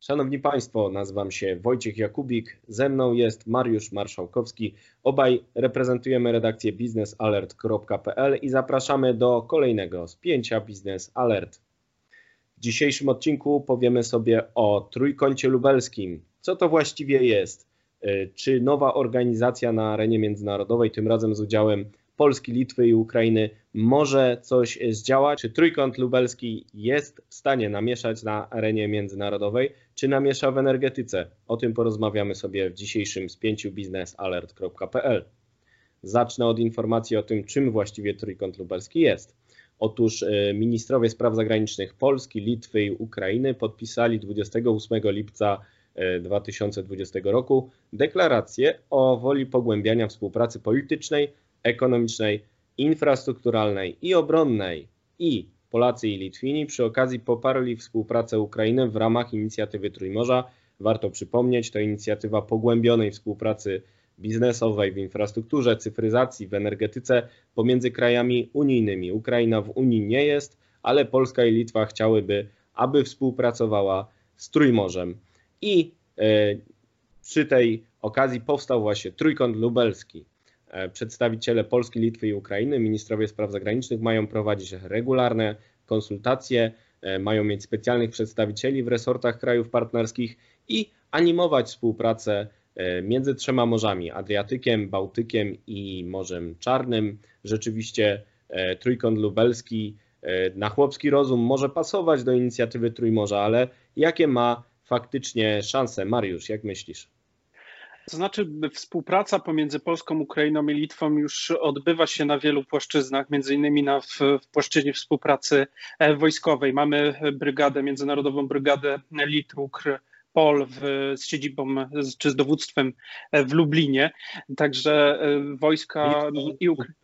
Szanowni Państwo, nazywam się Wojciech Jakubik, ze mną jest Mariusz Marszałkowski. Obaj reprezentujemy redakcję biznesalert.pl i zapraszamy do kolejnego spięcia Biznes Alert. W dzisiejszym odcinku powiemy sobie o Trójkącie Lubelskim. Co to właściwie jest? Y, czy nowa organizacja na arenie międzynarodowej, tym razem z udziałem Polski, Litwy i Ukrainy może coś zdziałać? Czy trójkąt lubelski jest w stanie namieszać na arenie międzynarodowej, czy namiesza w energetyce? O tym porozmawiamy sobie w dzisiejszym spięciu biznesalert.pl. Zacznę od informacji o tym, czym właściwie trójkąt lubelski jest. Otóż e, ministrowie spraw zagranicznych Polski, Litwy i Ukrainy podpisali 28 lipca 2020 e, roku deklarację o woli pogłębiania współpracy politycznej, ekonomicznej, infrastrukturalnej i obronnej. I Polacy i Litwini przy okazji poparli współpracę Ukrainy w ramach inicjatywy Trójmorza. Warto przypomnieć, to inicjatywa pogłębionej współpracy biznesowej w infrastrukturze, cyfryzacji, w energetyce pomiędzy krajami unijnymi. Ukraina w Unii nie jest, ale Polska i Litwa chciałyby, aby współpracowała z Trójmorzem. I e, przy tej okazji powstał właśnie Trójkąt Lubelski. E, przedstawiciele Polski, Litwy i Ukrainy, ministrowie spraw zagranicznych mają prowadzić regularne konsultacje, e, mają mieć specjalnych przedstawicieli w resortach krajów partnerskich i animować współpracę e, między trzema morzami Adriatykiem, Bałtykiem i Morzem Czarnym. Rzeczywiście trójkąt lubelski na chłopski rozum może pasować do inicjatywy Trójmorza, ale jakie ma faktycznie szanse? Mariusz, jak myślisz? To znaczy, współpraca pomiędzy Polską, Ukrainą i Litwą już odbywa się na wielu płaszczyznach, między innymi na, w, w płaszczyźnie współpracy e, wojskowej. Mamy brygadę, Międzynarodową Brygadę Litrukr, Pol w, z siedzibą czy z dowództwem e, w Lublinie. Także e, wojska i Ukraina.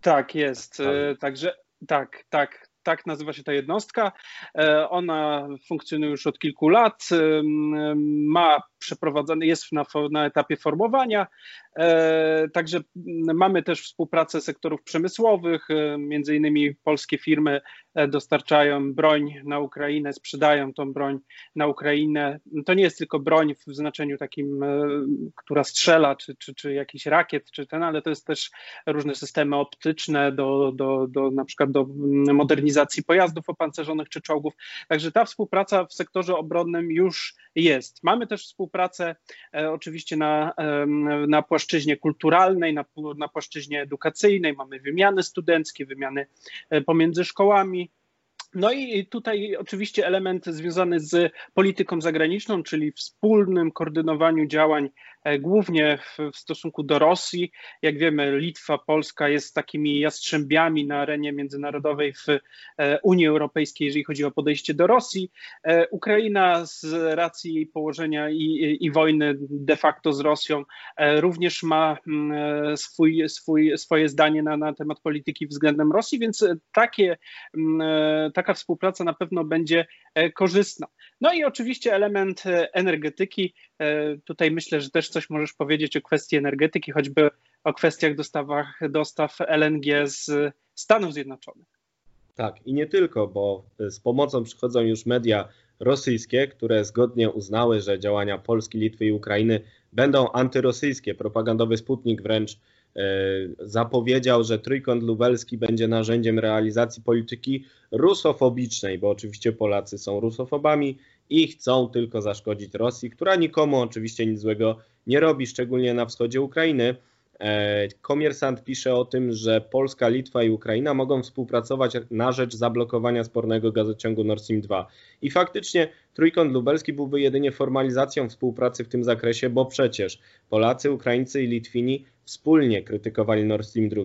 Tak, jest. Także tak, tak tak nazywa się ta jednostka. Ona funkcjonuje już od kilku lat. Ma przeprowadzany, jest na, na etapie formowania. E, także mamy też współpracę sektorów przemysłowych, e, między innymi polskie firmy e, dostarczają broń na Ukrainę, sprzedają tą broń na Ukrainę. To nie jest tylko broń w znaczeniu takim, która strzela, czy, czy, czy jakiś rakiet, czy ten, ale to jest też różne systemy optyczne do, do, do na przykład do modernizacji pojazdów opancerzonych czy czołgów. Także ta współpraca w sektorze obronnym już jest. Mamy też współpracę e, oczywiście na, na płaszczyźnie kulturalnej, na, na płaszczyźnie edukacyjnej, mamy wymiany studenckie, wymiany e, pomiędzy szkołami, no i tutaj oczywiście element związany z polityką zagraniczną, czyli wspólnym koordynowaniu działań E, głównie w, stosunku do Rosji. Jak wiemy, Litwa, Polska jest takimi jastrzębiami na arenie międzynarodowej w e, Unii Europejskiej, jeżeli chodzi o podejście do Rosji. E, Ukraina z racji jej położenia i, i wojny de facto z Rosją również ma mm, swój, swój, swoje zdanie na, na temat polityki względem Rosji, więc takie, mm, taka współpraca na pewno będzie korzystna. No i oczywiście element energetyki. Tutaj myślę, że też coś możesz powiedzieć o kwestii energetyki, choćby o kwestiach dostawach, dostaw LNG z Stanów Zjednoczonych. Tak, i nie tylko, bo z pomocą przychodzą już media rosyjskie, które zgodnie uznały, że działania Polski, Litwy i Ukrainy będą antyrosyjskie. Propagandowy Sputnik wręcz e, zapowiedział, że trójkąt lubelski będzie narzędziem realizacji polityki rusofobicznej, bo oczywiście Polacy są rusofobami i chcą tylko zaszkodzić Rosji, która nikomu oczywiście nic złego nie robi, szczególnie na wschodzie Ukrainy. E, Komersant pisze o tym, że Polska, Litwa i Ukraina mogą współpracować na rzecz zablokowania spornego gazociągu Nord Stream 2. I faktycznie Trójkąt Lubelski byłby jedynie formalizacją współpracy w tym zakresie, bo przecież Polacy, Ukraińcy i Litwini wspólnie krytykowali Nord Stream 2,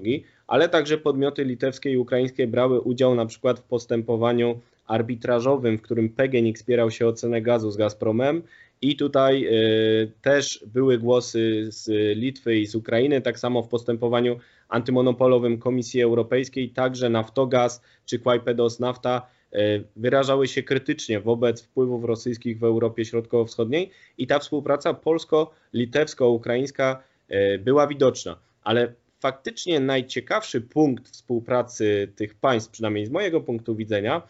ale także podmioty litewskie i ukraińskie brały udział na przykład w postępowaniu arbitrażowym, w którym PGNiG spierał się o cenę gazu z Gazpromem i tutaj y, też były głosy z Litwy i z Ukrainy, tak samo w postępowaniu antymonopolowym Komisji Europejskiej, także Naftogaz czy Quaipedos Nafta y, wyrażały się krytycznie wobec wpływów rosyjskich w Europie Środkowo-Wschodniej i ta współpraca polsko-litewsko-ukraińska y, była widoczna. Ale faktycznie najciekawszy punkt współpracy tych państw, przynajmniej z mojego punktu widzenia,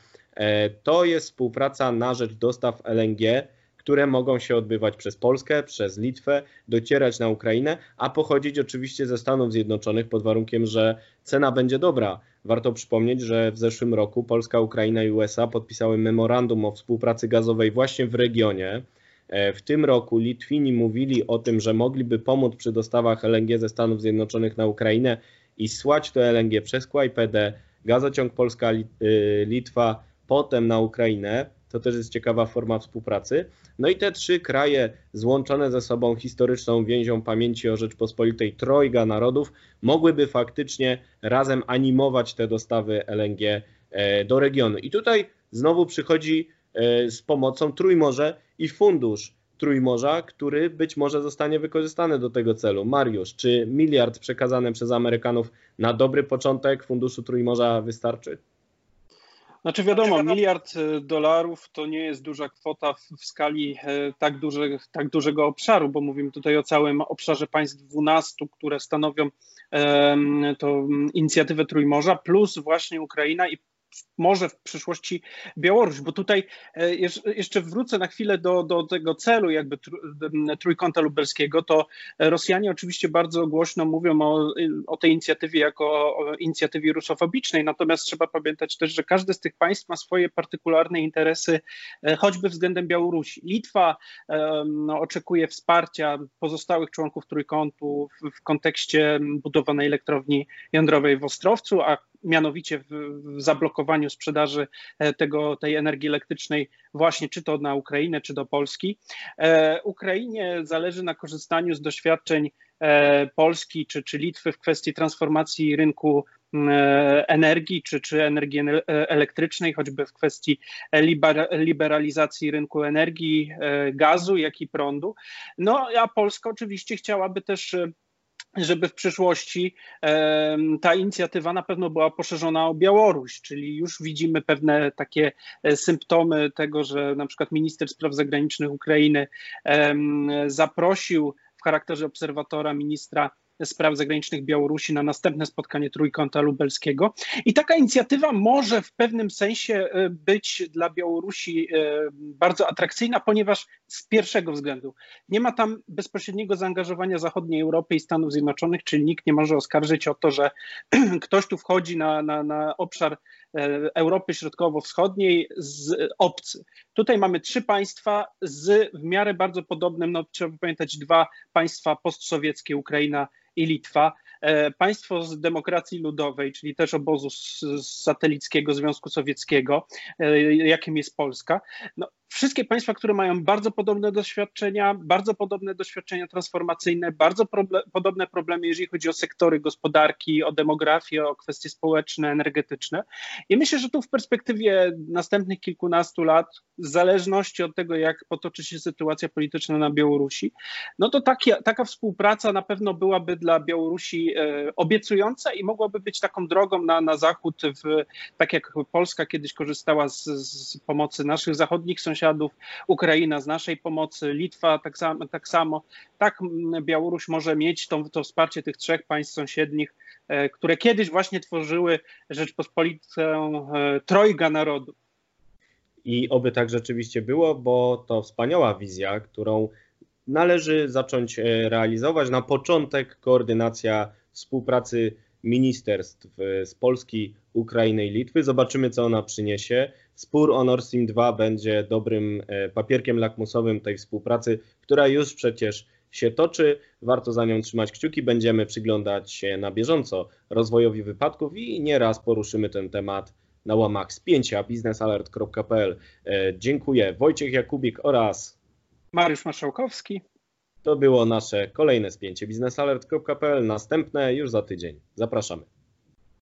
To jest współpraca na rzecz dostaw LNG które mogą się odbywać przez Polskę, przez Litwę, docierać na Ukrainę, a pochodzić oczywiście ze Stanów Zjednoczonych pod warunkiem, że cena będzie dobra. Warto przypomnieć, że w zeszłym roku Polska, Ukraina i USA podpisały memorandum o współpracy gazowej właśnie w regionie. E, w tym roku Litwini mówili o tym, że mogliby pomóc przy dostawach LNG ze Stanów Zjednoczonych na Ukrainę i słać to LNG przez Kłajpedę, gazociąg Polska-Litwa, y, potem na Ukrainę. To też jest ciekawa forma współpracy. No i te trzy kraje złączone ze sobą historyczną więzią pamięci o Rzeczpospolitej trojga narodów mogłyby faktycznie razem animować te dostawy LNG e, do regionu. I tutaj znowu przychodzi e, z pomocą Trójmorze i fundusz Trójmorza, który być może zostanie wykorzystany do tego celu. Mariusz, czy miliard przekazany przez Amerykanów na dobry początek funduszu Trójmorza wystarczy? Znaczy wiadomo, miliard e, dolarów to nie jest duża kwota w, skali e, tak, duży, tak dużego obszaru, bo mówimy tutaj o całym obszarze państw 12, które stanowią to inicjatywę Trójmorza, plus właśnie Ukraina i może w przyszłości Białoruś, bo tutaj e, jeszcze wrócę na chwilę do, do tego celu jakby trójkąta lubelskiego, to Rosjanie oczywiście bardzo głośno mówią o, o tej inicjatywie jako o inicjatywie rusofobicznej, natomiast trzeba pamiętać też, że każde z tych państw ma swoje partykularne interesy, e, choćby względem Białorusi. Litwa no, oczekuje wsparcia pozostałych członków trójkątu w, w kontekście budowanej elektrowni jądrowej w Ostrowcu, a mianowicie w, w zablokowaniu sprzedaży e, tego, tej energii elektrycznej właśnie czy to na Ukrainę, czy do Polski. E, Ukrainie zależy na korzystaniu z doświadczeń e, Polski czy, czy Litwy w kwestii transformacji rynku energii czy, czy energii elektrycznej, choćby w kwestii liberalizacji rynku energii, gazu, jak i prądu. No a Polska oczywiście chciałaby też żeby w przyszłości ta inicjatywa na pewno była poszerzona o Białoruś, czyli już widzimy pewne takie e, symptomy tego, że na przykład minister spraw zagranicznych Ukrainy zaprosił w charakterze obserwatora ministra Spraw Zagranicznych Białorusi na następne spotkanie Trójkąta Lubelskiego. I taka inicjatywa może w pewnym sensie e, być dla Białorusi e, bardzo atrakcyjna, ponieważ z pierwszego względu nie ma tam bezpośredniego zaangażowania zachodniej Europy i Stanów Zjednoczonych, czyli nikt nie może oskarżyć o to, że ktoś tu wchodzi na, na, na obszar e, Europy Środkowo-Wschodniej z obcy. Tutaj mamy trzy państwa z w miarę bardzo podobnym, no trzeba pamiętać, dwa państwa postsowieckie, Ukraina i Litwa. E, państwo z demokracji ludowej, czyli też obozu satelickiego Związku Sowieckiego, e, jakim jest Polska, no, wszystkie państwa, które mają bardzo podobne doświadczenia, bardzo podobne doświadczenia transformacyjne, bardzo podobne problemy, jeżeli chodzi o sektory gospodarki, o demografię, o kwestie społeczne, energetyczne. I myślę, że tu w perspektywie następnych kilkunastu lat, w zależności od tego, jak potoczy się sytuacja polityczna na Białorusi, no to taki, taka współpraca na pewno byłaby dla Białorusi e, obiecująca i mogłaby być taką drogą na, na zachód, w, tak jak Polska kiedyś korzystała z, z pomocy naszych zachodnich sąsiadów, sąsiadów, Ukraina z naszej pomocy, Litwa tak samo, tak, samo. tak Białoruś może mieć to, to wsparcie tych trzech państw sąsiednich, e, które kiedyś właśnie tworzyły Rzeczpospolitą e, trojga narodu. I oby tak rzeczywiście było, bo to wspaniała wizja, którą należy zacząć e, realizować. Na początek koordynacja współpracy ministerstw z Polski, Ukrainy i Litwy. Zobaczymy, co ona przyniesie. Spór o Nord Stream 2 będzie dobrym e, papierkiem lakmusowym tej współpracy, która już przecież się toczy. Warto za nią trzymać kciuki. Będziemy przyglądać się na bieżąco rozwojowi wypadków i nieraz poruszymy ten temat na łamach spięcia biznesalert.pl. E, dziękuję. Wojciech Jakubik oraz Mariusz Marszałkowski. To było nasze kolejne spięcie biznesalert.pl. Następne już za tydzień. Zapraszamy.